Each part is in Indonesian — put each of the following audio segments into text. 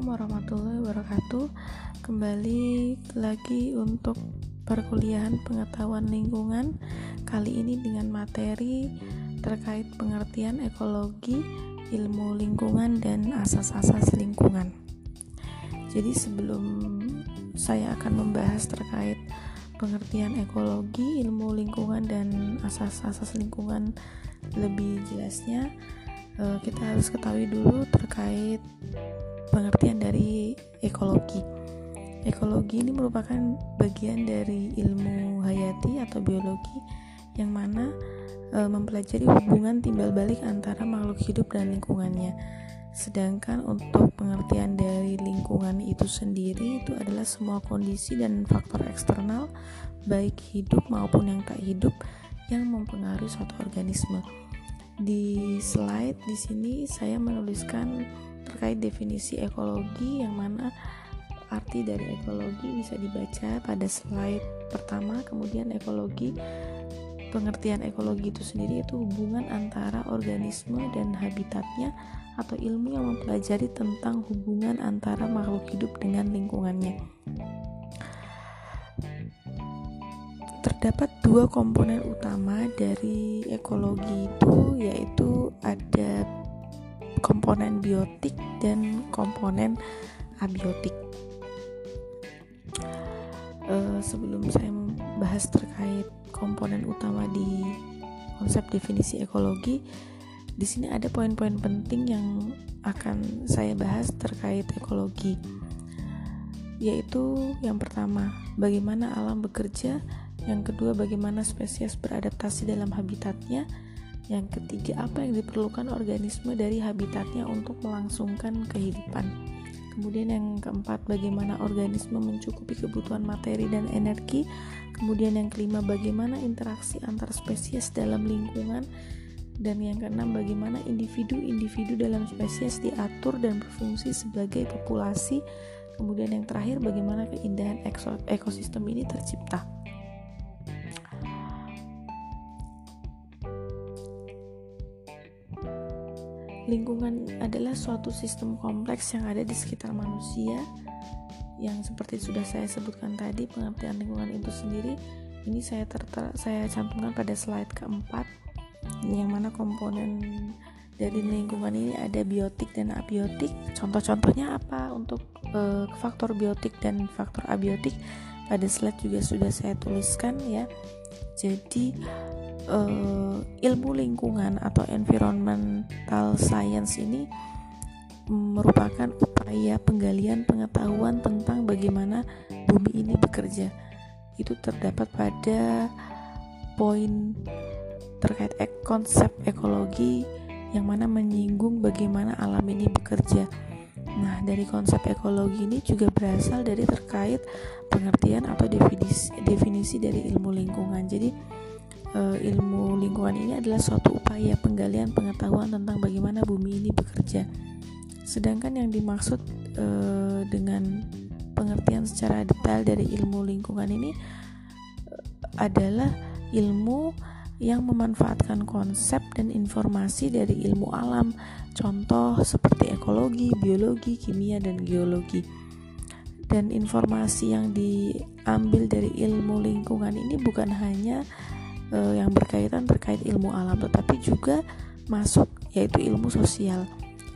Assalamualaikum warahmatullahi wabarakatuh. Kembali lagi untuk perkuliahan pengetahuan lingkungan. Kali ini dengan materi terkait pengertian ekologi, ilmu lingkungan, dan asas-asas lingkungan. Jadi sebelum saya akan membahas terkait pengertian ekologi, ilmu lingkungan, dan asas-asas lingkungan lebih jelasnya eh, kita harus ketahui dulu terkait pengertian dari ekologi. Ekologi ini merupakan bagian dari ilmu hayati atau biologi yang mana e, mempelajari hubungan timbal balik antara makhluk hidup dan lingkungannya. Sedangkan untuk pengertian dari lingkungan itu sendiri itu adalah semua kondisi dan faktor eksternal baik hidup maupun yang tak hidup yang mempengaruhi suatu organisme. Di slide di sini saya menuliskan terkait definisi ekologi yang mana arti dari ekologi bisa dibaca pada slide pertama. Kemudian ekologi pengertian ekologi itu sendiri itu hubungan antara organisme dan habitatnya atau ilmu yang mempelajari tentang hubungan antara makhluk hidup dengan lingkungannya. Terdapat dua komponen utama dari ekologi itu yaitu ada komponen biotik dan komponen abiotik. Uh, sebelum saya membahas terkait komponen utama di konsep definisi ekologi, di sini ada poin-poin penting yang akan saya bahas terkait ekologi, yaitu yang pertama, bagaimana alam bekerja, yang kedua, bagaimana spesies beradaptasi dalam habitatnya, yang ketiga, apa yang diperlukan organisme dari habitatnya untuk melangsungkan kehidupan. Kemudian yang keempat, bagaimana organisme mencukupi kebutuhan materi dan energi. Kemudian yang kelima, bagaimana interaksi antar spesies dalam lingkungan. Dan yang keenam, bagaimana individu-individu dalam spesies diatur dan berfungsi sebagai populasi. Kemudian yang terakhir, bagaimana keindahan ekosistem ini tercipta. Lingkungan adalah suatu sistem kompleks yang ada di sekitar manusia. Yang seperti sudah saya sebutkan tadi pengertian lingkungan itu sendiri ini saya tertera, saya cantumkan pada slide keempat yang mana komponen dari lingkungan ini ada biotik dan abiotik. Contoh-contohnya apa untuk e, faktor biotik dan faktor abiotik? Pada slide juga sudah saya tuliskan ya. Jadi uh, ilmu lingkungan atau environmental science ini merupakan upaya penggalian pengetahuan tentang bagaimana bumi ini bekerja. Itu terdapat pada poin terkait ek konsep ekologi yang mana menyinggung bagaimana alam ini bekerja. Nah, dari konsep ekologi ini juga berasal dari terkait pengertian atau definisi, definisi dari ilmu lingkungan. Jadi, uh, ilmu lingkungan ini adalah suatu upaya penggalian pengetahuan tentang bagaimana bumi ini bekerja. Sedangkan yang dimaksud uh, dengan pengertian secara detail dari ilmu lingkungan ini uh, adalah ilmu yang memanfaatkan konsep dan informasi dari ilmu alam, contoh seperti ekologi, biologi, kimia, dan geologi. Dan informasi yang diambil dari ilmu lingkungan ini bukan hanya uh, yang berkaitan terkait ilmu alam tetapi juga masuk yaitu ilmu sosial.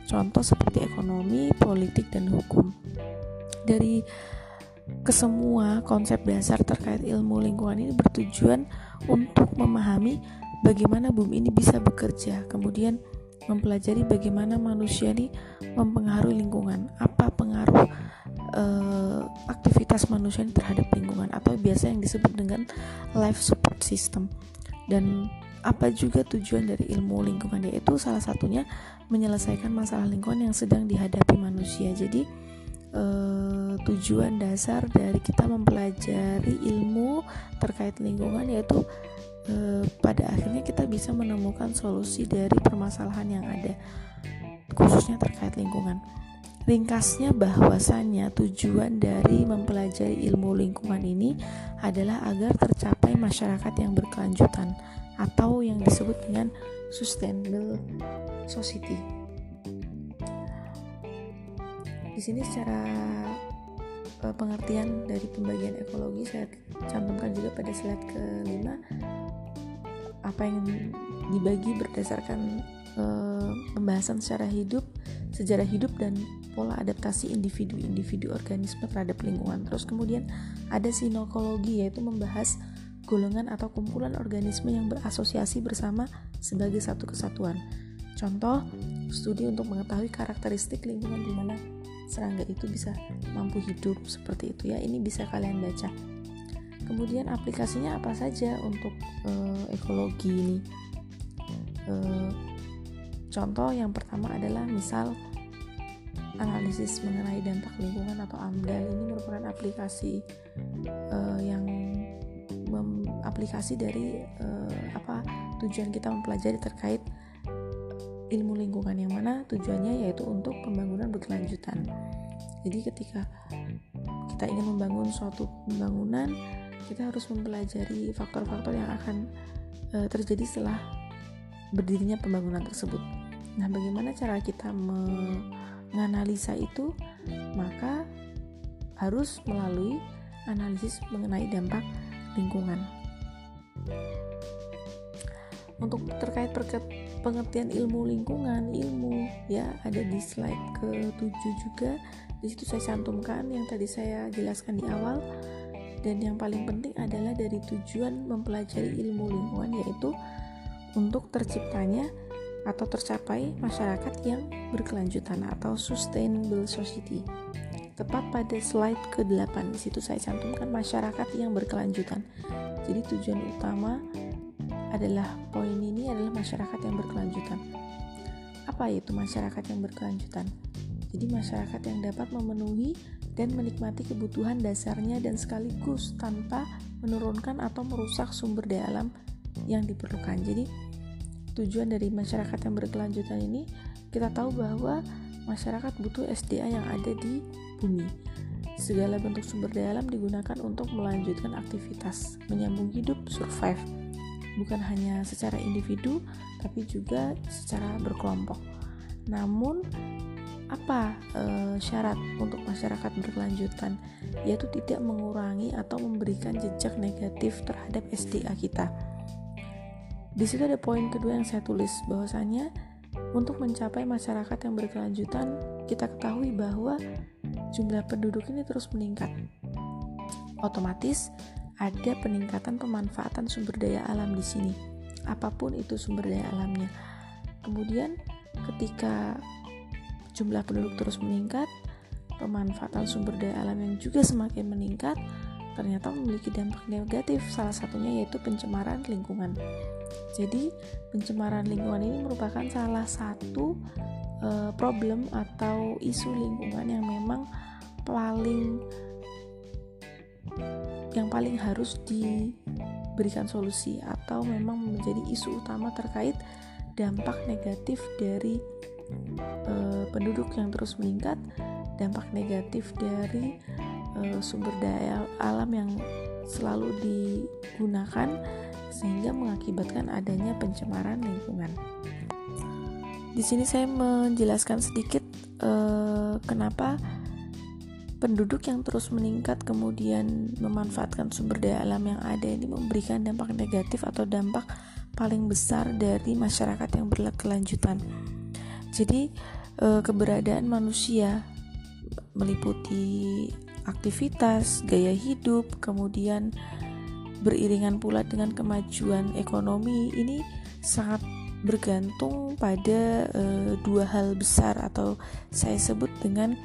Contoh seperti ekonomi, politik dan hukum. Dari kesemua konsep dasar terkait ilmu lingkungan ini bertujuan untuk memahami bagaimana bumi ini bisa bekerja. Kemudian mempelajari bagaimana manusia ini mempengaruhi lingkungan. Apa pengaruh uh, aktivitas manusia terhadap lingkungan? Atau biasa yang disebut dengan life support system. Dan apa juga tujuan dari ilmu lingkungan? Yaitu salah satunya menyelesaikan masalah lingkungan yang sedang dihadapi manusia. Jadi uh, tujuan dasar dari kita mempelajari ilmu terkait lingkungan yaitu uh, pada akhirnya kita bisa menemukan solusi dari permasalahan yang ada khususnya terkait lingkungan Ringkasnya bahwasannya tujuan dari mempelajari ilmu lingkungan ini adalah agar tercapai masyarakat yang berkelanjutan atau yang disebut dengan sustainable society. di sini secara uh, pengertian dari pembagian ekologi saya cantumkan juga pada slide kelima apa yang dibagi berdasarkan uh, pembahasan secara hidup, sejarah hidup dan pola adaptasi individu-individu organisme terhadap lingkungan. Terus kemudian ada sinokologi yaitu membahas golongan atau kumpulan organisme yang berasosiasi bersama sebagai satu kesatuan. Contoh, studi untuk mengetahui karakteristik lingkungan di mana serangga itu bisa mampu hidup seperti itu ya ini bisa kalian baca kemudian aplikasinya apa saja untuk uh, ekologi ini uh, contoh yang pertama adalah misal analisis mengenai dampak lingkungan atau AMDAL ini merupakan aplikasi uh, yang aplikasi dari uh, apa tujuan kita mempelajari terkait ilmu lingkungan yang mana tujuannya yaitu untuk pembangunan berkelanjutan. Jadi ketika kita ingin membangun suatu pembangunan, kita harus mempelajari faktor-faktor yang akan e, terjadi setelah berdirinya pembangunan tersebut. Nah, bagaimana cara kita menganalisa itu? Maka harus melalui analisis mengenai dampak lingkungan. Untuk terkait pengertian ilmu lingkungan ilmu ya ada di slide ke-7 juga di situ saya cantumkan yang tadi saya jelaskan di awal dan yang paling penting adalah dari tujuan mempelajari ilmu lingkungan yaitu untuk terciptanya atau tercapai masyarakat yang berkelanjutan atau sustainable society. Tepat pada slide ke-8 di situ saya cantumkan masyarakat yang berkelanjutan. Jadi tujuan utama adalah poin ini adalah masyarakat yang berkelanjutan. Apa itu masyarakat yang berkelanjutan? Jadi masyarakat yang dapat memenuhi dan menikmati kebutuhan dasarnya dan sekaligus tanpa menurunkan atau merusak sumber daya alam yang diperlukan. Jadi tujuan dari masyarakat yang berkelanjutan ini kita tahu bahwa masyarakat butuh SDA yang ada di bumi. Segala bentuk sumber daya alam digunakan untuk melanjutkan aktivitas, menyambung hidup, survive bukan hanya secara individu tapi juga secara berkelompok. Namun apa e, syarat untuk masyarakat berkelanjutan yaitu tidak mengurangi atau memberikan jejak negatif terhadap SDA kita. Di situ ada poin kedua yang saya tulis bahwasanya untuk mencapai masyarakat yang berkelanjutan kita ketahui bahwa jumlah penduduk ini terus meningkat. Otomatis ada peningkatan pemanfaatan sumber daya alam di sini. Apa pun itu sumber daya alamnya. Kemudian ketika jumlah penduduk terus meningkat, pemanfaatan sumber daya alam yang juga semakin meningkat, ternyata memiliki dampak negatif. Salah satunya yaitu pencemaran lingkungan. Jadi, pencemaran lingkungan ini merupakan salah satu uh, problem atau isu lingkungan yang memang paling yang paling harus diberikan solusi atau memang menjadi isu utama terkait dampak negatif dari uh, penduduk yang terus meningkat, dampak negatif dari uh, sumber daya alam yang selalu digunakan sehingga mengakibatkan adanya pencemaran lingkungan. Di sini saya menjelaskan sedikit uh, kenapa penduduk yang terus meningkat kemudian memanfaatkan sumber daya alam yang ada ini memberikan dampak negatif atau dampak paling besar dari masyarakat yang berkelanjutan. Jadi e, keberadaan manusia meliputi aktivitas, gaya hidup, kemudian beriringan pula dengan kemajuan ekonomi ini sangat bergantung pada e, dua hal besar atau saya sebut dengan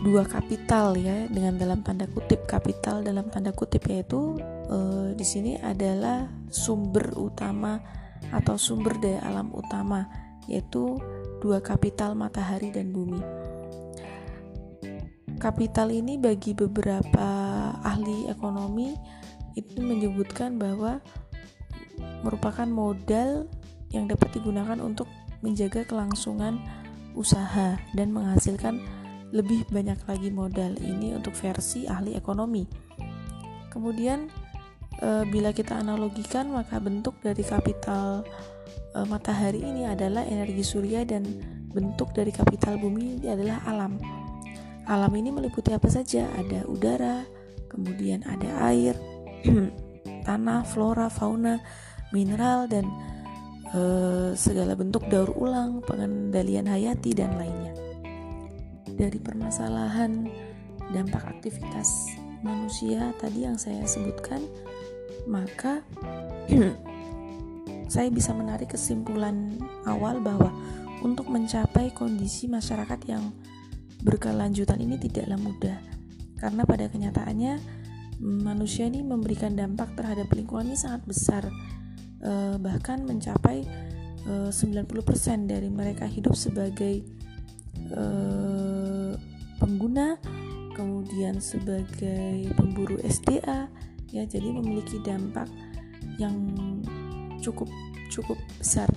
dua kapital ya dengan dalam tanda kutip kapital dalam tanda kutip yaitu e, di sini adalah sumber utama atau sumber daya alam utama yaitu dua kapital matahari dan bumi. Kapital ini bagi beberapa ahli ekonomi itu menyebutkan bahwa merupakan modal yang dapat digunakan untuk menjaga kelangsungan usaha dan menghasilkan lebih banyak lagi modal ini untuk versi ahli ekonomi. Kemudian e, bila kita analogikan maka bentuk dari kapital e, matahari ini adalah energi surya dan bentuk dari kapital bumi adalah alam. alam ini meliputi apa saja ada udara kemudian ada air tanah flora fauna mineral dan e, segala bentuk daur ulang pengendalian hayati dan lainnya dari permasalahan dampak aktivitas manusia tadi yang saya sebutkan maka saya bisa menarik kesimpulan awal bahwa untuk mencapai kondisi masyarakat yang berkelanjutan ini tidaklah mudah. Karena pada kenyataannya manusia ini memberikan dampak terhadap lingkungan ini sangat besar. Eh, bahkan mencapai eh, 90% dari mereka hidup sebagai eh, pengguna kemudian sebagai pemburu SDA ya jadi memiliki dampak yang cukup cukup besar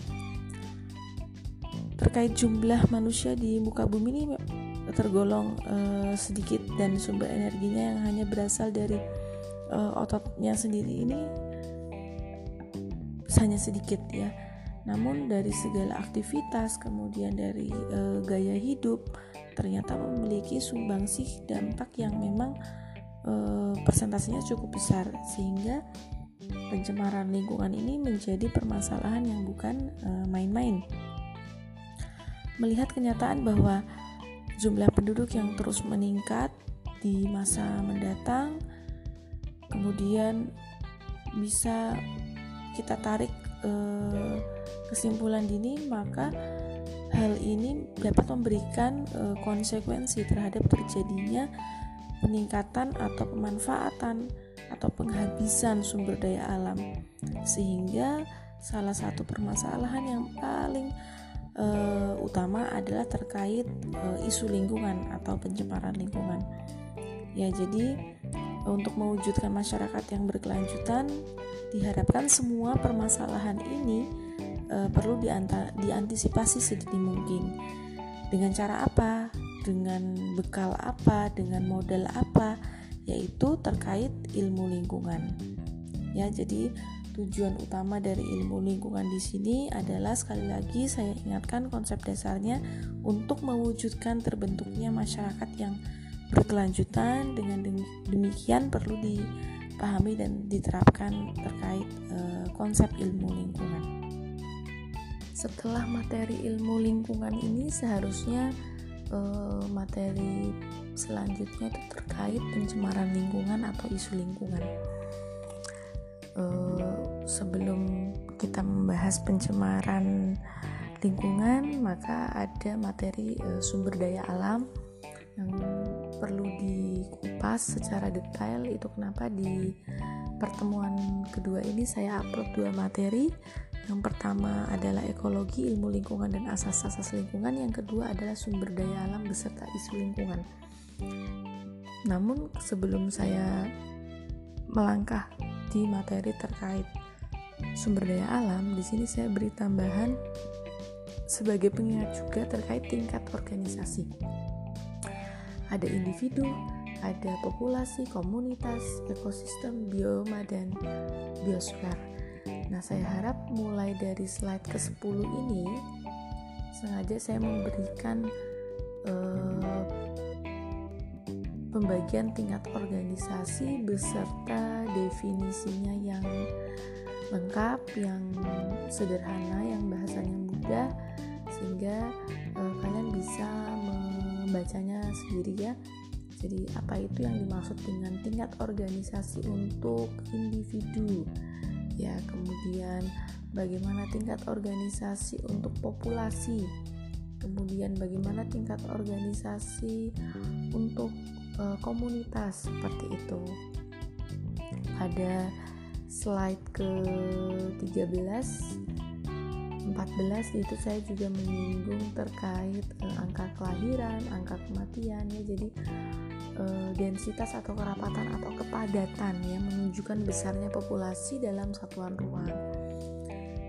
terkait jumlah manusia di muka bumi ini tergolong uh, sedikit dan sumber energinya yang hanya berasal dari uh, ototnya sendiri ini hanya sedikit ya. Namun dari segala aktivitas kemudian dari uh, gaya hidup ternyata memiliki sumbangsih dampak yang memang uh, persentasenya cukup besar sehingga pencemaran lingkungan ini menjadi permasalahan yang bukan eh, main-main. Melihat kenyataan bahwa jumlah penduduk yang terus meningkat di masa mendatang, kemudian bisa kita tarik eh, kesimpulan dini, maka hal ini dapat memberikan eh, konsekuensi terhadap terjadinya peningkatan atau pemanfaatan atau penghabisan sumber daya alam. Sehingga salah satu permasalahan yang paling uh, utama adalah terkait uh, isu lingkungan atau pencemaran lingkungan. Ya jadi untuk mewujudkan masyarakat yang berkelanjutan diharapkan semua permasalahan ini uh, perlu dianta- diantisipasi sedini mungkin. Dengan cara apa? Dengan bekal apa? Dengan modal apa yaitu terkait ilmu lingkungan. Ya, jadi tujuan utama dari ilmu lingkungan di sini adalah sekali lagi saya ingatkan konsep dasarnya untuk mewujudkan terbentuknya masyarakat yang berkelanjutan dengan demikian perlu dipahami dan diterapkan terkait uh, konsep ilmu lingkungan. Setelah materi ilmu lingkungan ini seharusnya uh, materi selanjutnya itu terkait pencemaran lingkungan atau isu lingkungan. Uh, sebelum kita membahas pencemaran lingkungan, maka ada materi uh, sumber daya alam yang perlu dikupas secara detail. Itu kenapa di pertemuan kedua ini saya upload dua materi yang pertama adalah ekologi, ilmu lingkungan dan asas-asas lingkungan. Yang kedua adalah sumber daya alam beserta isu lingkungan. Namun sebelum saya melangkah di materi terkait sumber daya alam, di sini saya beri tambahan sebagai pengingat juga terkait tingkat organisasi. Ada individu, ada populasi, komunitas, ekosistem, bioma, dan biosfer Nah, saya harap mulai dari slide ke-10 ini sengaja saya memberikan uh, pembagian tingkat organisasi beserta definisinya yang lengkap, yang sederhana, yang bahasanya mudah sehingga uh, kalian bisa membacanya sendiri ya. Jadi apa itu yang dimaksud dengan tingkat organisasi untuk individu? ya kemudian bagaimana tingkat organisasi untuk populasi kemudian bagaimana tingkat organisasi untuk uh, komunitas seperti itu pada slide ke 13 14 itu saya juga menyinggung terkait uh, angka kelahiran, angka kematian ya. Jadi uh, densitas atau kerapatan atau kepadatan yang menunjukkan besarnya populasi dalam satuan ruang.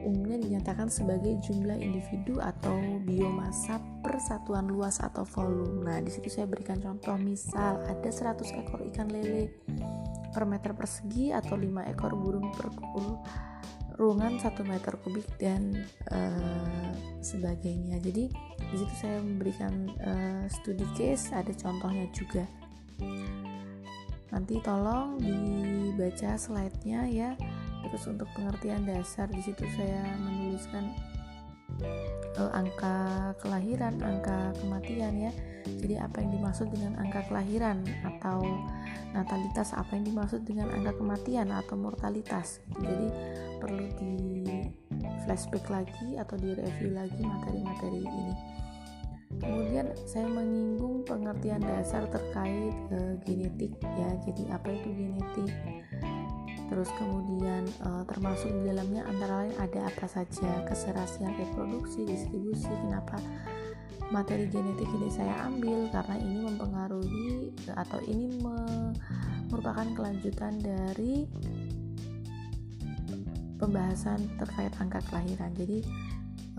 Umumnya dinyatakan sebagai jumlah individu atau biomasa per satuan luas atau volume. Nah, di situ saya berikan contoh misal ada 100 ekor ikan lele per meter persegi atau 5 ekor burung per ruangan satu meter kubik dan uh, sebagainya. Jadi di situ saya memberikan uh, studi case ada contohnya juga. Nanti tolong dibaca slide-nya ya terus untuk pengertian dasar. Di situ saya menuliskan uh, angka kelahiran angka kematian ya. Jadi apa yang dimaksud dengan angka kelahiran atau natalitas apa yang dimaksud dengan angka kematian atau mortalitas. Jadi perlu di flashback lagi atau di review lagi materi-materi ini. Kemudian saya menyinggung pengertian dasar terkait uh, genetik ya. Jadi apa itu genetik terus kemudian uh, termasuk di dalamnya antara lain ada apa saja keserasian reproduksi distribusi kenapa materi genetik ini saya ambil karena ini mempengaruhi atau ini me, merupakan kelanjutan dari pembahasan terkait angka kelahiran. Jadi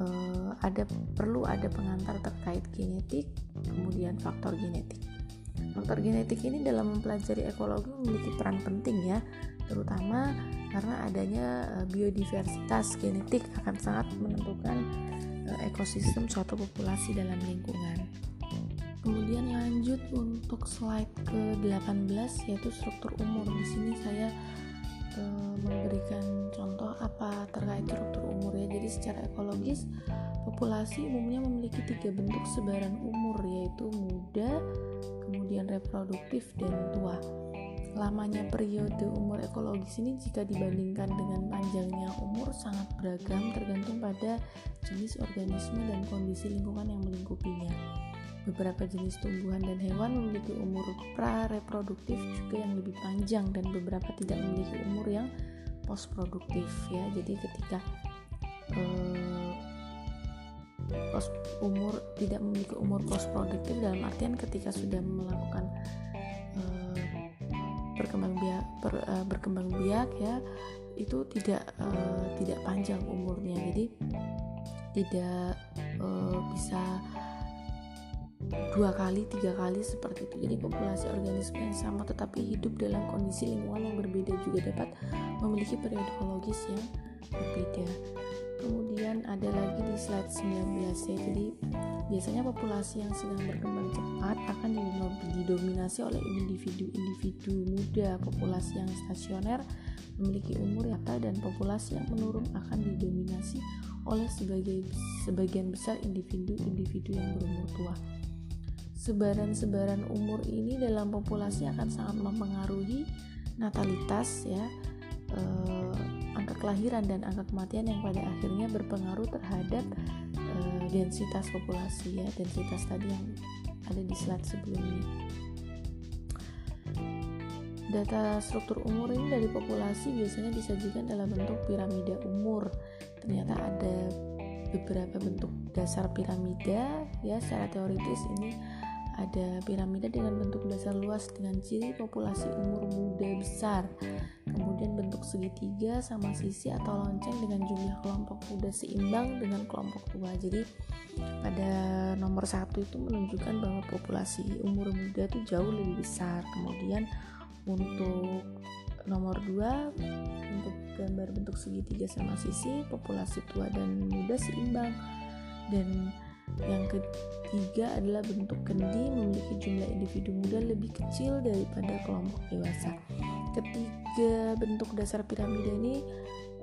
eh, ada perlu ada pengantar terkait genetik, kemudian faktor genetik. Faktor genetik ini dalam mempelajari ekologi memiliki peran penting ya, terutama karena adanya eh, biodiversitas genetik akan sangat menentukan eh, ekosistem suatu populasi dalam lingkungan. Kemudian lanjut untuk slide ke-18 yaitu struktur umur. Di sini saya e, memberikan contoh apa terkait struktur umur ya. Jadi secara ekologis populasi umumnya memiliki tiga bentuk sebaran umur yaitu muda, kemudian reproduktif dan tua. Lamanya periode umur ekologis ini jika dibandingkan dengan panjangnya umur sangat beragam tergantung pada jenis organisme dan kondisi lingkungan yang melingkupinya. Beberapa jenis tumbuhan dan hewan memiliki umur pra-reproduktif juga yang lebih panjang dan beberapa tidak memiliki umur yang postproduktif ya. Jadi ketika eh, post umur tidak memiliki umur postproduktif dalam artian ketika sudah melakukan eh, berkembang biak ber, eh, berkembang biak ya itu tidak eh, tidak panjang umurnya. Jadi tidak eh, bisa dua kali tiga kali seperti itu. Jadi populasi organisme yang sama tetapi hidup dalam kondisi lingkungan yang berbeda juga dapat memiliki periode ekologis yang berbeda kemudian ada lagi di slide 19 ya. Jadi biasanya populasi yang sedang berkembang cepat akan didominasi oleh individu-individu muda. Populasi yang stasioner memiliki umur yang dan populasi yang menurun akan didominasi oleh sebagai sebagian besar individu-individu yang berumur tua. Sebaran-sebaran umur ini dalam populasi akan sangat mempengaruhi natalitas ya. Eh, angka kelahiran dan angka kematian yang pada akhirnya berpengaruh terhadap eh, densitas populasi ya densitas tadi yang ada di slide sebelumnya. Data struktur umur ini dari populasi biasanya disajikan dalam bentuk piramida umur. Ternyata ada beberapa bentuk dasar piramida ya secara teoritis ini ada piramida dengan bentuk dasar luas dengan ciri populasi umur muda besar. Kemudian bentuk segitiga sama sisi atau lonceng dengan jumlah kelompok muda seimbang dengan kelompok tua. Jadi pada nomor satu itu menunjukkan bahwa populasi umur muda itu jauh lebih besar. Kemudian untuk nomor dua untuk gambar bentuk segitiga sama sisi populasi tua dan muda seimbang dan yang ketiga adalah bentuk kendi memiliki jumlah individu muda lebih kecil daripada kelompok dewasa. Ketiga bentuk dasar piramida ini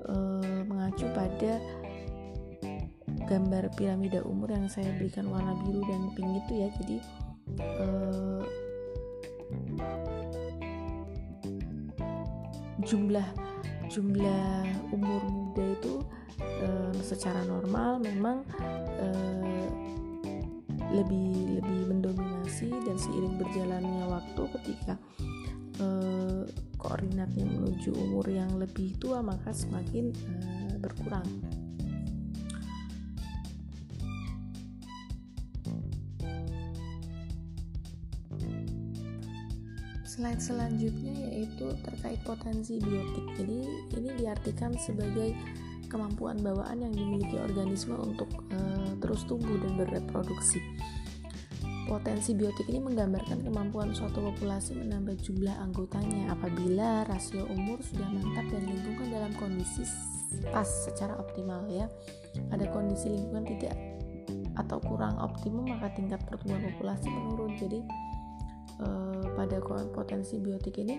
e, mengacu pada gambar piramida umur yang saya berikan warna biru dan pink itu ya. Jadi e, jumlah jumlah umur muda itu e, secara normal memang e, lebih lebih mendominasi dan seiring berjalannya waktu ketika uh, koordinatnya menuju umur yang lebih tua maka semakin uh, berkurang. Slide selanjutnya yaitu terkait potensi biotik. Jadi ini diartikan sebagai kemampuan bawaan yang dimiliki organisme untuk uh, terus tumbuh dan bereproduksi. Potensi biotik ini menggambarkan kemampuan suatu populasi menambah jumlah anggotanya apabila rasio umur sudah mantap dan lingkungan dalam kondisi pas secara optimal ya ada kondisi lingkungan tidak atau kurang optimum maka tingkat pertumbuhan populasi menurun jadi eh, pada potensi biotik ini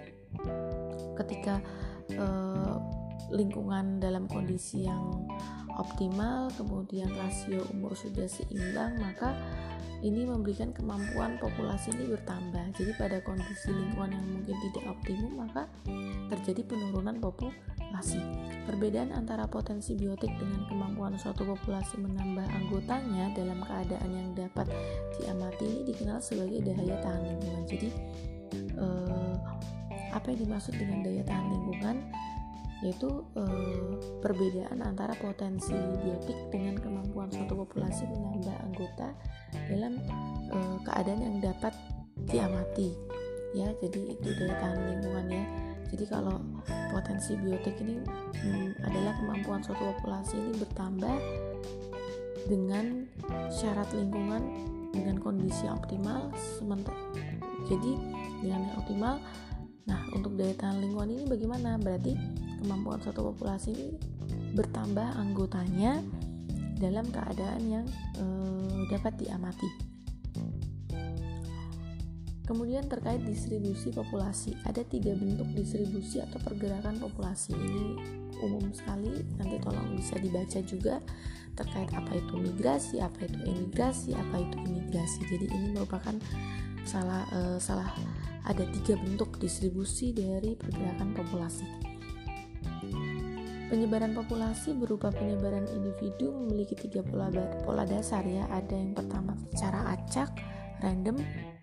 ketika eh, lingkungan dalam kondisi yang optimal kemudian rasio umur sudah seimbang maka ini memberikan kemampuan populasi ini bertambah. Jadi pada kondisi lingkungan yang mungkin tidak optimum maka terjadi penurunan populasi. Perbedaan antara potensi biotik dengan kemampuan suatu populasi menambah anggotanya dalam keadaan yang dapat diamati ini dikenal sebagai daya tahan lingkungan. Jadi eh, apa yang dimaksud dengan daya tahan lingkungan? Yaitu eh, perbedaan antara potensi biotik dengan kemampuan suatu populasi menambah anggota dalam uh, keadaan yang dapat diamati. Ya jadi itu daya tahan lingkungan ya jadi kalau potensi biotik ini hmm, adalah kemampuan suatu populasi ini bertambah dengan syarat lingkungan dengan kondisi yang optimal sementara jadi dengan yang optimal. Nah untuk daya tahan lingkungan ini bagaimana? Berarti kemampuan suatu populasi bertambah anggotanya dalam keadaan yang e, dapat diamati. Kemudian terkait distribusi populasi, ada tiga bentuk distribusi atau pergerakan populasi. Ini umum sekali, nanti tolong bisa dibaca juga terkait apa itu migrasi, apa itu emigrasi, apa itu imigrasi. Jadi ini merupakan salah e, salah ada tiga bentuk distribusi dari pergerakan populasi. Penyebaran populasi berupa penyebaran individu memiliki tiga pola, pola dasar ya. Ada yang pertama secara acak, random.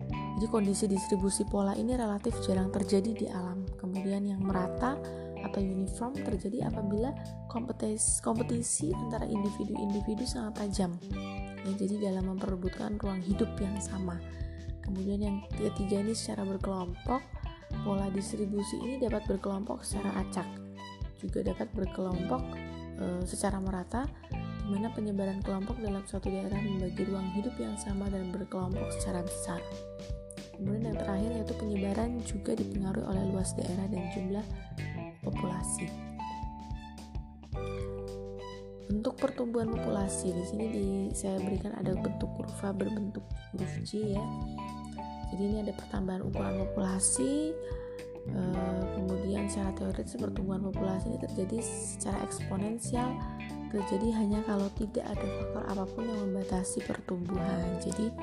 Jadi kondisi distribusi pola ini relatif jarang terjadi di alam. Kemudian yang merata atau uniform terjadi apabila kompetisi, kompetisi antara individu-individu sangat tajam. Ya, jadi dalam memperebutkan ruang hidup yang sama. Kemudian yang ketiga ini secara berkelompok, pola distribusi ini dapat berkelompok secara acak juga dapat berkelompok e, secara merata di mana penyebaran kelompok dalam suatu daerah membagi ruang hidup yang sama dan berkelompok secara besar. Kemudian yang terakhir yaitu penyebaran juga dipengaruhi oleh luas daerah dan jumlah populasi. Bentuk pertumbuhan populasi di sini di, saya berikan ada bentuk kurva berbentuk huruf J ya. Jadi ini ada pertambahan ukuran populasi, Eh, kemudian secara teoritis pertumbuhan populasi ini terjadi secara eksponensial terjadi hanya kalau tidak ada faktor apa pun yang membatasi pertumbuhan. Jadi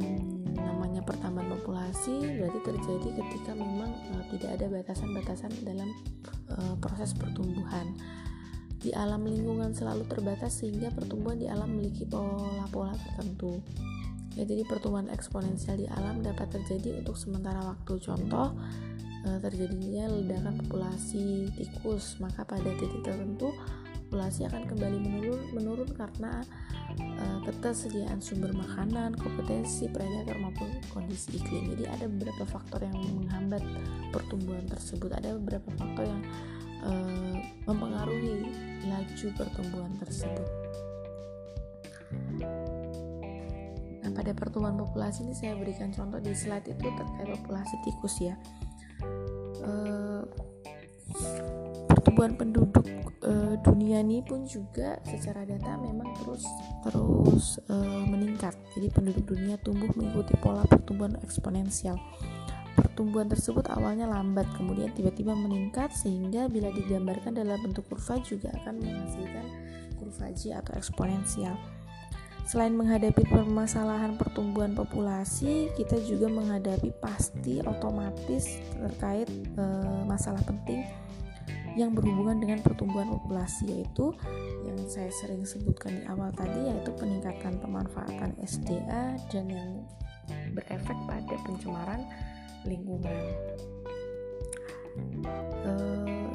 hmm, namanya pertambahan populasi berarti terjadi ketika memang uh, tidak ada batasan-batasan dalam uh, proses pertumbuhan. Di alam lingkungan selalu terbatas sehingga pertumbuhan di alam memiliki pola-pola tertentu. Ya jadi pertumbuhan eksponensial di alam dapat terjadi untuk sementara waktu. Contoh terjadinya ledakan populasi tikus maka pada titik tertentu populasi akan kembali menurun menurun karena uh, ketersediaan sumber makanan, kompetensi predator maupun kondisi iklim. Jadi ada beberapa faktor yang menghambat pertumbuhan tersebut. Ada beberapa faktor yang uh, mempengaruhi laju pertumbuhan tersebut. Nah, pada pertumbuhan populasi ini saya berikan contoh di slide itu terkait populasi tikus ya uh, pertumbuhan penduduk uh, dunia ini pun juga secara data memang terus terus uh, meningkat. Jadi penduduk dunia tumbuh mengikuti pola pertumbuhan eksponensial. Pertumbuhan tersebut awalnya lambat, kemudian tiba-tiba meningkat sehingga bila digambarkan dalam bentuk kurva juga akan menghasilkan kurva J atau eksponensial. Selain menghadapi permasalahan pertumbuhan populasi, kita juga menghadapi pasti otomatis terkait e, masalah penting yang berhubungan dengan pertumbuhan populasi yaitu yang saya sering sebutkan di awal tadi yaitu peningkatan pemanfaatan SDA dan yang berefek pada pencemaran lingkungan. E,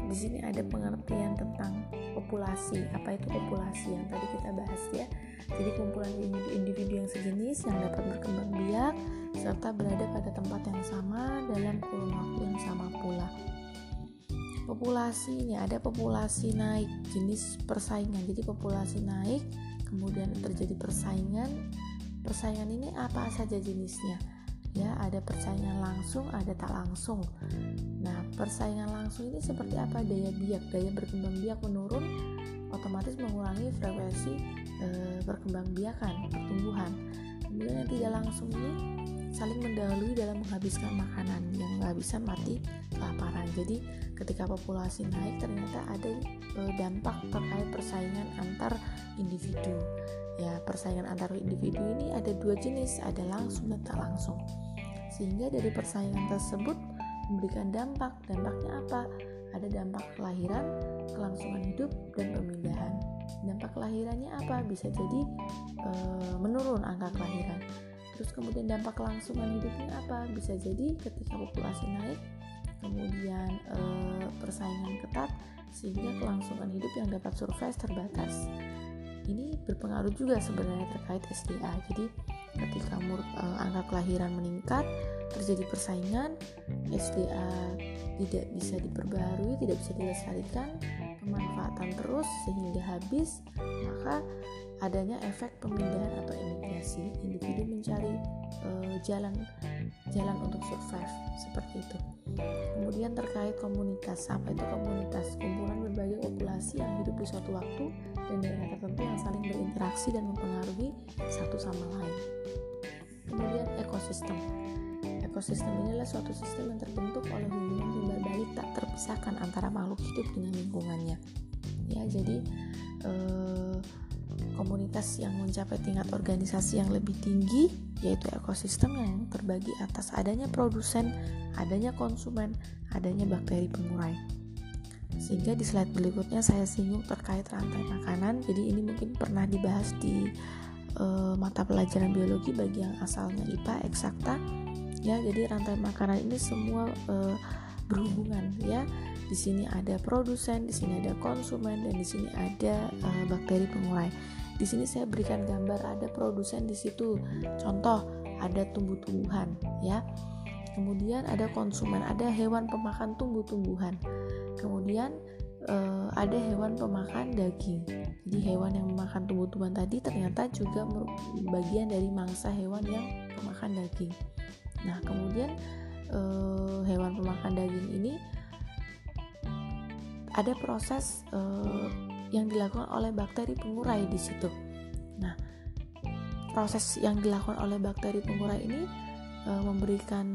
di sini ada pengertian tentang populasi. Apa itu populasi yang tadi kita bahas ya? Jadi kumpulan individu yang sejenis yang dapat berkembang biak serta berada pada tempat yang sama dalam kurun waktu yang sama pula. Populasi ini ada populasi naik jenis persaingan. Jadi populasi naik kemudian terjadi persaingan. Persaingan ini apa saja jenisnya? Ya ada persaingan langsung ada tak langsung. Nah persaingan langsung ini seperti apa? Daya biak daya berkembang biak menurun otomatis mengurangi frekuensi e, berkembang biakan pertumbuhan. Kemudian yang tidak langsung ini saling mendahului dalam menghabiskan makanan yang nggak bisa mati kelaparan. Jadi ketika populasi naik ternyata ada e, dampak terkait persaingan antar individu ya persaingan antar individu ini ada dua jenis ada langsung dan tak langsung. Sehingga dari persaingan tersebut memberikan dampak. Dampaknya apa? Ada dampak kelahiran kelangsungan hidup dan pemindahan. Dampak kelahirannya apa? Bisa jadi e, menurun angka kelahiran. Terus kemudian dampak kelangsungan hidupnya apa? Bisa jadi ketika populasi naik kemudian e, persaingan ketat sehingga kelangsungan hidup yang dapat survive terbatas ini berpengaruh juga sebenarnya terkait SDA. Jadi ketika mur, uh, angka kelahiran meningkat, terjadi persaingan, SDA tidak bisa diperbarui, tidak bisa dilestarikan, pemanfaatan terus sehingga habis, maka adanya efek pemindahan atau imigrasi. Individu mencari uh, jalan jalan untuk survive seperti itu. Kemudian terkait komunitas, apa itu komunitas? Kumpulan berbagai populasi yang hidup di suatu waktu dan daerah tertentu yang saling berinteraksi dan mempengaruhi satu sama lain. Kemudian ekosistem. Ekosistem ini adalah suatu sistem yang terbentuk oleh hubungan timbal balik tak terpisahkan antara makhluk hidup dengan lingkungannya. Ya, jadi eh, komunitas yang mencapai tingkat organisasi yang lebih tinggi yaitu ekosistem yang terbagi atas adanya produsen, adanya konsumen, adanya bakteri pengurai. Sehingga di slide berikutnya saya singgung terkait rantai makanan. Jadi ini mungkin pernah dibahas di uh, mata pelajaran biologi bagi yang asalnya IPA eksakta. Ya, jadi rantai makanan ini semua uh, berhubungan ya. Di sini ada produsen, di sini ada konsumen dan di sini ada uh, bakteri pengurai. Di sini saya berikan gambar ada produsen di situ. Contoh, ada tumbuh-tumbuhan ya. Kemudian ada konsumen, ada hewan pemakan tumbuh-tumbuhan. Kemudian uh, ada hewan pemakan daging. Jadi hewan yang memakan tumbuh-tumbuhan tadi ternyata juga bagian dari mangsa hewan yang pemakan daging. Nah, kemudian uh, hewan pemakan daging ini ada proses uh, yang dilakukan oleh bakteri pengurai di situ. Nah, proses yang dilakukan oleh bakteri pengurai ini e, memberikan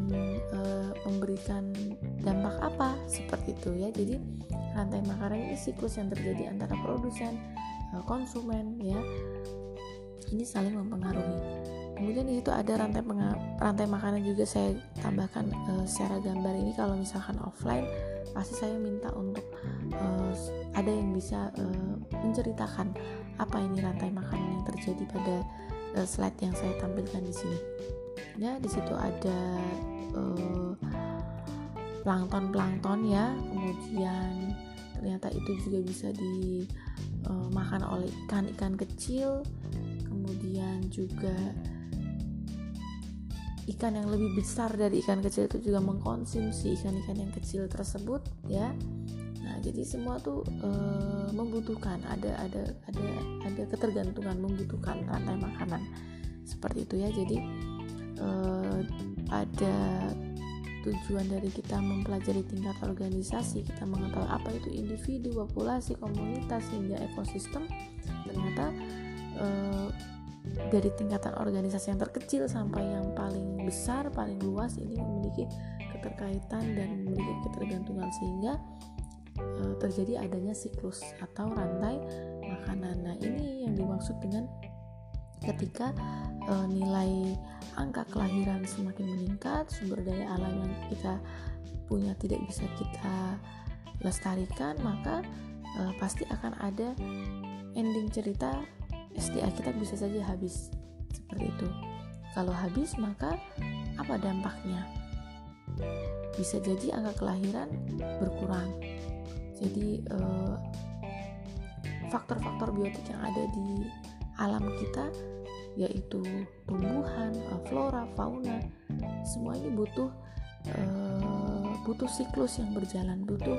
e, memberikan dampak apa seperti itu ya. Jadi rantai makanan ini siklus yang terjadi antara produsen, e, konsumen ya. Ini saling mempengaruhi. Kemudian di situ ada rantai rantai makanan juga saya tambahkan e, secara gambar ini kalau misalkan offline pasti saya minta untuk uh, ada yang bisa uh, menceritakan apa ini rantai makanan yang terjadi pada uh, slide yang saya tampilkan di sini. Ya, di situ ada uh, plankton-plankton ya, kemudian ternyata itu juga bisa dimakan uh, oleh ikan-ikan kecil, kemudian juga ikan yang lebih besar dari ikan kecil itu juga mengkonsumsi ikan-ikan yang kecil tersebut ya. Nah jadi semua tuh e, membutuhkan ada ada ada ada ketergantungan membutuhkan rantai makanan seperti itu ya. Jadi e, ada tujuan dari kita mempelajari tingkat organisasi kita mengetahui apa itu individu populasi komunitas hingga ekosistem. Ternyata e, dari tingkatan organisasi yang terkecil sampai yang paling besar, paling luas ini memiliki keterkaitan dan memiliki ketergantungan sehingga e, terjadi adanya siklus atau rantai makanan. Nah, ini yang dimaksud dengan ketika e, nilai angka kelahiran semakin meningkat, sumber daya alam yang kita punya tidak bisa kita lestarikan, maka e, pasti akan ada ending cerita SDA kita bisa saja habis seperti itu. Kalau habis maka apa dampaknya? Bisa jadi angka kelahiran berkurang. Jadi eh, faktor-faktor biotik yang ada di alam kita yaitu tumbuhan, eh, flora, fauna, semua ini butuh uh, butuh siklus yang berjalan, butuh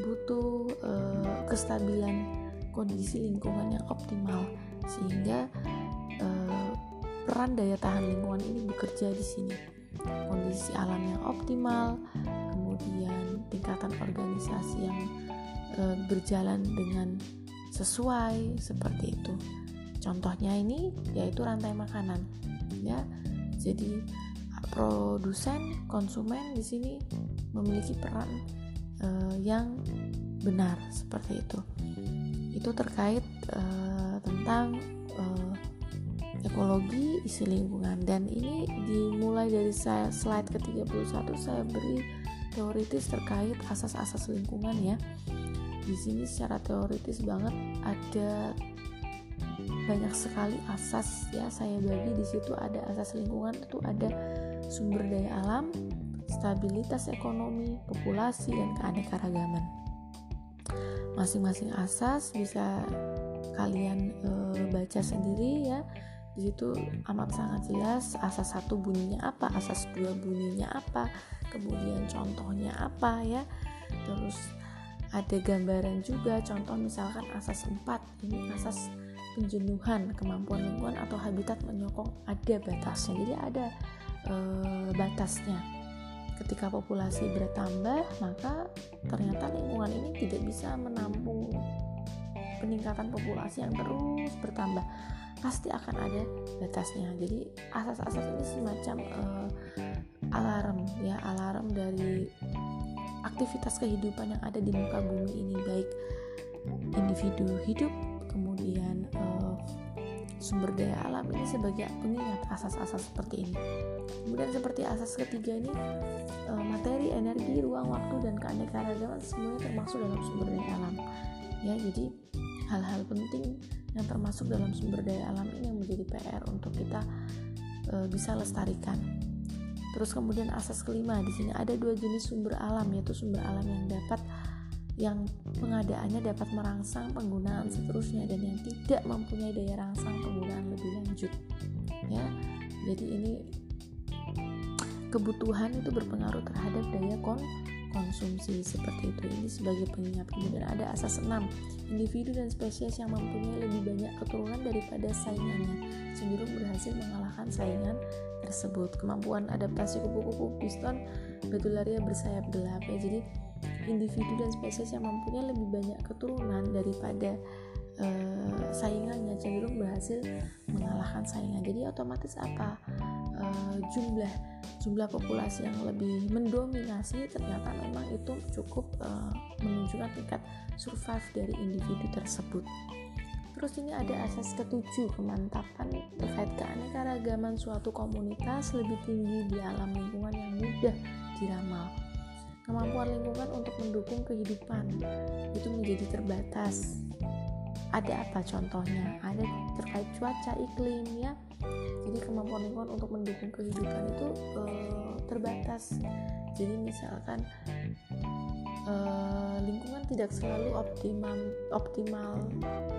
butuh uh, kestabilan kondisi lingkungan yang optimal sehingga uh, peran daya tahan lingkungan ini bekerja di sini. kondisi alam yang optimal kemudian tingkatan organisasi yang e, berjalan dengan sesuai seperti itu. Contohnya ini yaitu rantai makanan. Ya jadi produsen konsumen di sini memiliki peran e, yang benar seperti itu. Itu terkait e, tentang e, ekologi isi lingkungan. Dan ini dimulai dari saya slide ke-31 saya beri teoritis terkait asas-asas lingkungan ya. Di sini secara teoritis banget ada banyak sekali asas ya saya bagi. Di situ ada asas lingkungan itu ada sumber daya alam stabilitas ekonomi populasi dan keanekaragaman. Masing-masing asas bisa kalian e, baca sendiri ya. Di situ amat sangat jelas asas satu bunyinya apa asas dua bunyinya apa kemudian contohnya apa ya. Terus ada gambaran juga contoh misalkan asas 4 ini asas penjenuhan kemampuan lingkungan atau habitat menyokong ada batasnya. Jadi ada e, batasnya. Ketika populasi bertambah maka ternyata lingkungan ini tidak bisa menampung peningkatan populasi yang terus bertambah pasti akan ada batasnya. Jadi asas-asas ini semacam e, alarm ya alarm dari aktivitas kehidupan yang ada di muka bumi ini. Baik individu hidup kemudian uh, sumber daya alam ini sebagai pengingat asas-asas seperti ini. Kemudian seperti asas ketiga ini uh, materi energi ruang waktu dan keanekaragaman semuanya termasuk dalam sumber daya alam. Ya jadi hal-hal penting yang termasuk dalam sumber daya alam ini yang menjadi PR untuk kita uh, bisa lestarikan Terus kemudian asas kelima di sini ada dua jenis sumber alam yaitu sumber alam yang dapat yang pengadaannya dapat merangsang penggunaan seterusnya dan yang tidak mempunyai daya rangsang penggunaan lebih lanjut. Ya. Jadi ini kebutuhan itu berpengaruh terhadap daya kon konsumsi seperti itu. Ini sebagai pengingat kemudian ada asas 6 individu dan spesies yang mempunyai lebih banyak keturunan daripada saingannya cenderung berhasil mengalahkan saingan tersebut. Kemampuan adaptasi kupu-kupu piston betularia bersayap gelap. Ya jadi individu dan spesies yang mempunyai lebih banyak keturunan daripada uh, saingannya cenderung berhasil mengalahkan saingan jadi otomatis apa uh, jumlah jumlah populasi yang lebih mendominasi ternyata memang itu cukup uh, menunjukkan tingkat survive dari individu tersebut Terus ini ada asas ketujuh kemantapan terkait keanekaragaman suatu komunitas lebih tinggi di alam lingkungan yang mudah diramal. Kemampuan lingkungan untuk mendukung kehidupan itu menjadi terbatas. Ada apa contohnya? Ada terkait cuaca iklim ya. Jadi kemampuan lingkungan untuk mendukung kehidupan itu uh, terbatas. Jadi misalkan uh, lingkungan tidak selalu optimal optimal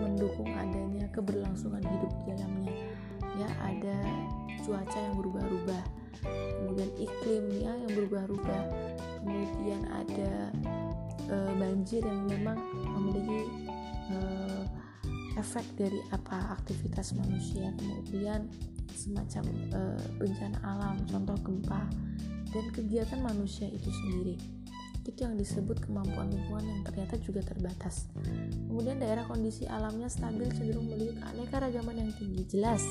mendukung adanya keberlangsungan hidup di dalamnya ya ada cuaca yang berubah-ubah kemudian iklim ya yang berubah-ubah kemudian ada uh, banjir yang memang memiliki efek dari apa aktivitas manusia kemudian semacam uh, bencana alam contoh gempa dan kegiatan manusia itu sendiri itu yang disebut kemampuan lingkungan yang ternyata juga terbatas. Kemudian daerah kondisi alamnya stabil cenderung memiliki keanekaragaman yang tinggi jelas.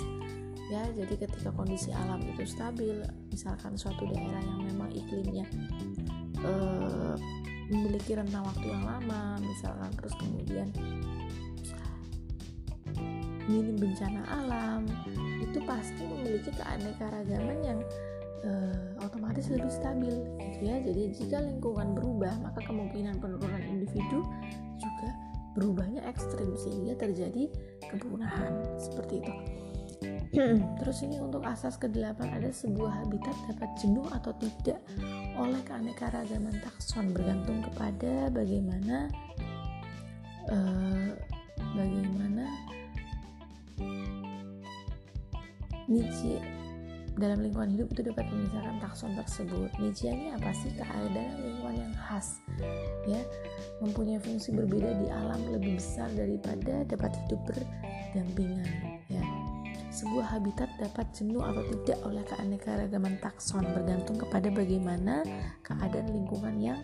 Ya, jadi ketika kondisi alam itu stabil, misalkan suatu daerah yang memang iklimnya uh, memiliki rentang waktu yang lama, misalkan terus kemudian minim bencana alam, itu pasti memiliki keanekaragaman yang uh, otomatis lebih stabil gitu ya. Jadi jika lingkungan berubah maka kemungkinan penurunan individu juga berubahnya ekstrim sehingga terjadi kepunahan. Seperti itu. Terus ini untuk asas ke-8 ada sebuah habitat dapat jenuh atau tidak oleh keanekaragaman takson bergantung kepada bagaimana uh, bagaimana Nietzsche dalam lingkungan hidup itu dapat memisahkan takson tersebut. Nietzsche ini apa sih keadaan lingkungan yang khas, ya, mempunyai fungsi berbeda di alam lebih besar daripada dapat hidup berdampingan, ya. sebuah habitat dapat jenuh atau tidak oleh keanekaragaman takson bergantung kepada bagaimana keadaan lingkungan yang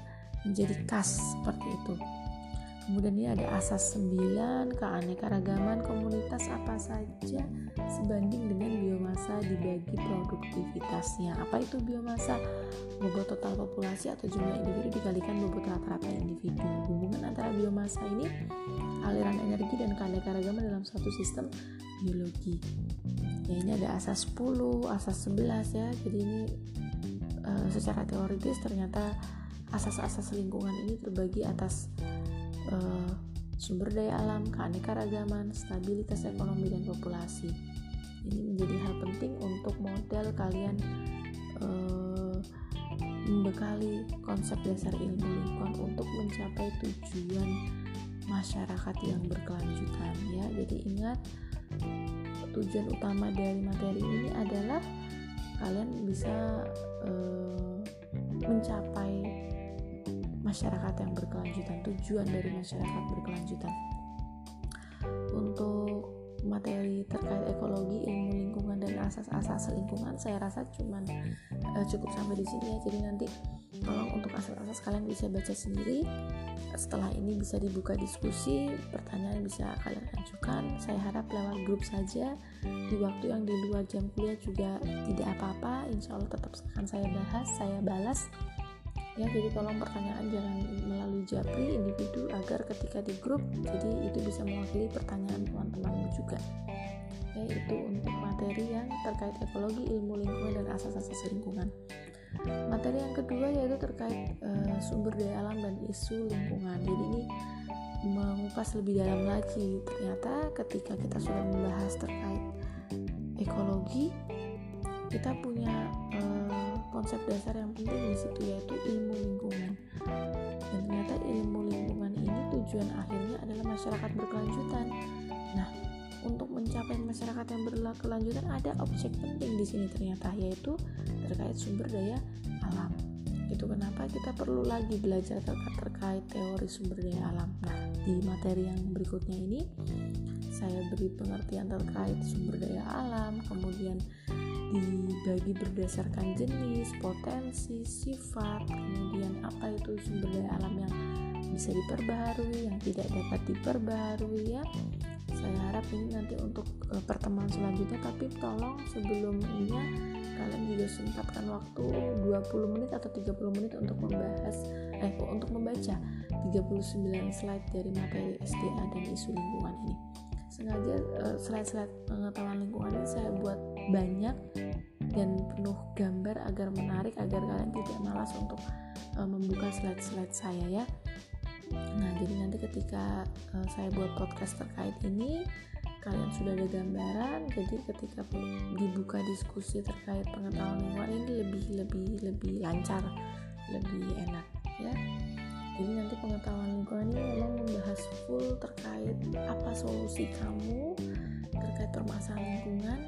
menjadi khas seperti itu. Kemudian ini ada asas 9, keanekaragaman komunitas apa saja sebanding dengan biomasa dibagi produktivitasnya. Apa itu biomasa? Bobot total populasi atau jumlah individu dikalikan bobot rata-rata individu. Hubungan antara biomasa ini aliran energi dan keanekaragaman dalam suatu sistem biologi. Ya ini ada asas 10, asas 11 ya. Jadi ini uh, secara teoritis ternyata asas-asas lingkungan ini terbagi atas uh, sumber daya alam, keanekaragaman, stabilitas ekonomi dan populasi. Ini menjadi hal penting untuk model kalian uh, membekali konsep dasar ilmu lingkungan untuk mencapai tujuan masyarakat yang berkelanjutan ya. Jadi ingat tujuan utama dari materi ini adalah kalian bisa uh, mencapai masyarakat yang berkelanjutan tujuan dari masyarakat berkelanjutan. Untuk materi terkait ekologi ilmu lingkungan dan asas-asas lingkungan saya rasa cuman uh, cukup sampai di sini ya. Jadi nanti tolong untuk asas-asas kalian bisa baca sendiri. Setelah ini bisa dibuka diskusi pertanyaan bisa kalian ajukan. Saya harap lewat grup saja. Di waktu yang di luar jam kuliah juga tidak apa-apa. Insya Allah tetap akan saya bahas saya balas ya jadi tolong pertanyaan jangan melalui japri individu agar ketika di grup jadi itu bisa mewakili pertanyaan teman-temanmu juga. Ya itu untuk materi yang terkait ekologi ilmu lingkungan dan asas-asas lingkungan. Materi yang kedua yaitu terkait uh, sumber daya alam dan isu lingkungan. Jadi ini mengupas lebih dalam lagi. Ternyata ketika kita sudah membahas terkait ekologi kita punya uh, konsep dasar yang penting di situ yaitu ilmu lingkungan. Dan ternyata ilmu lingkungan ini tujuan akhirnya adalah masyarakat berkelanjutan. Nah untuk mencapai masyarakat yang berkelanjutan ada objek penting di sini ternyata yaitu terkait sumber daya alam. Itu kenapa kita perlu lagi belajar terkait, terkait teori sumber daya alam. Nah di materi yang berikutnya ini saya beri pengertian terkait sumber daya alam kemudian dibagi berdasarkan jenis, potensi, sifat, kemudian apa itu sumber daya alam yang bisa diperbaharui, yang tidak dapat diperbaharui ya. Saya harap ini nanti untuk uh, pertemuan selanjutnya tapi tolong sebelumnya kalian juga sempatkan waktu 20 menit atau 30 menit untuk membahas eh untuk membaca 39 slide dari materi SDA dan isu lingkungan ini sengaja uh, slide-slide pengetahuan lingkungan ini saya buat banyak dan penuh gambar agar menarik agar kalian tidak malas untuk uh, membuka slide-slide saya ya. Nah jadi nanti ketika uh, saya buat podcast terkait ini kalian sudah ada gambaran. Jadi ketika dibuka diskusi terkait pengetahuan lingkungan ini lebih lebih lebih lancar lebih enak ya. Jadi nanti pengetahuan lingkungan ini memang membahas full terkait apa solusi kamu terkait permasalahan lingkungan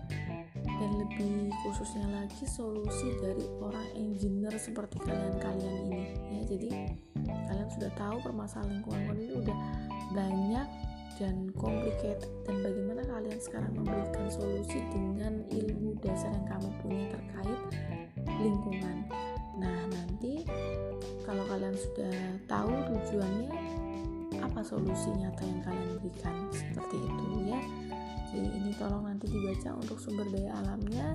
dan lebih khususnya lagi solusi dari orang engineer seperti kalian-kalian ini. Ya jadi kalian sudah tahu permasalahan lingkungan ini udah banyak dan complicated. Dan bagaimana kalian sekarang memberikan solusi dengan ilmu dasar yang kamu punya terkait lingkungan. Nah nanti kalau kalian sudah tahu tujuannya apa solusi nyata yang kalian berikan seperti itu ya ini tolong nanti dibaca untuk sumber daya alamnya.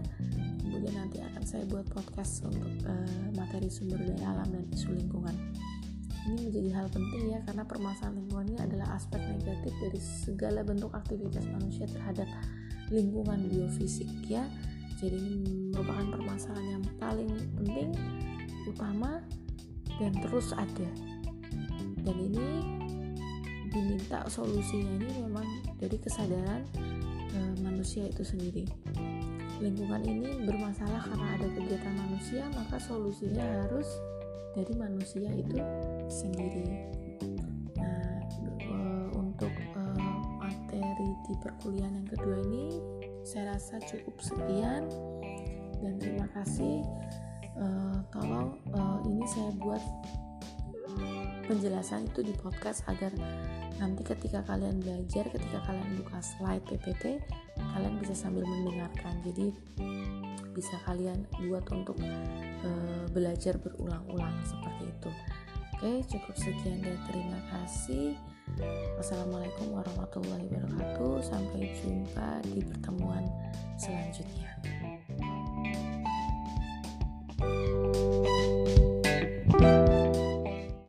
Kemudian nanti akan saya buat podcast untuk uh, materi sumber daya alam dan isu lingkungan. Ini menjadi hal penting ya karena permasalahan lingkungan ini adalah aspek negatif dari segala bentuk aktivitas manusia terhadap lingkungan biofisik ya. Jadi ini merupakan permasalahan yang paling penting utama dan terus ada. Dan ini diminta solusinya ini memang dari kesadaran e, manusia itu sendiri. Lingkungan ini bermasalah karena ada kegiatan manusia maka solusinya harus dari manusia itu sendiri. Nah e, untuk e, materi di perkuliahan yang kedua ini saya rasa cukup sekian dan terima kasih. Uh, tolong ini saya buat penjelasan itu di podcast agar nanti ketika kalian belajar ketika kalian buka slide PPT kalian bisa sambil mendengarkan. Jadi bisa kalian buat untuk e, belajar berulang-ulang seperti itu. Oke cukup sekian dan terima kasih. Wassalamualaikum warahmatullahi wabarakatuh. Sampai jumpa di pertemuan selanjutnya. thank you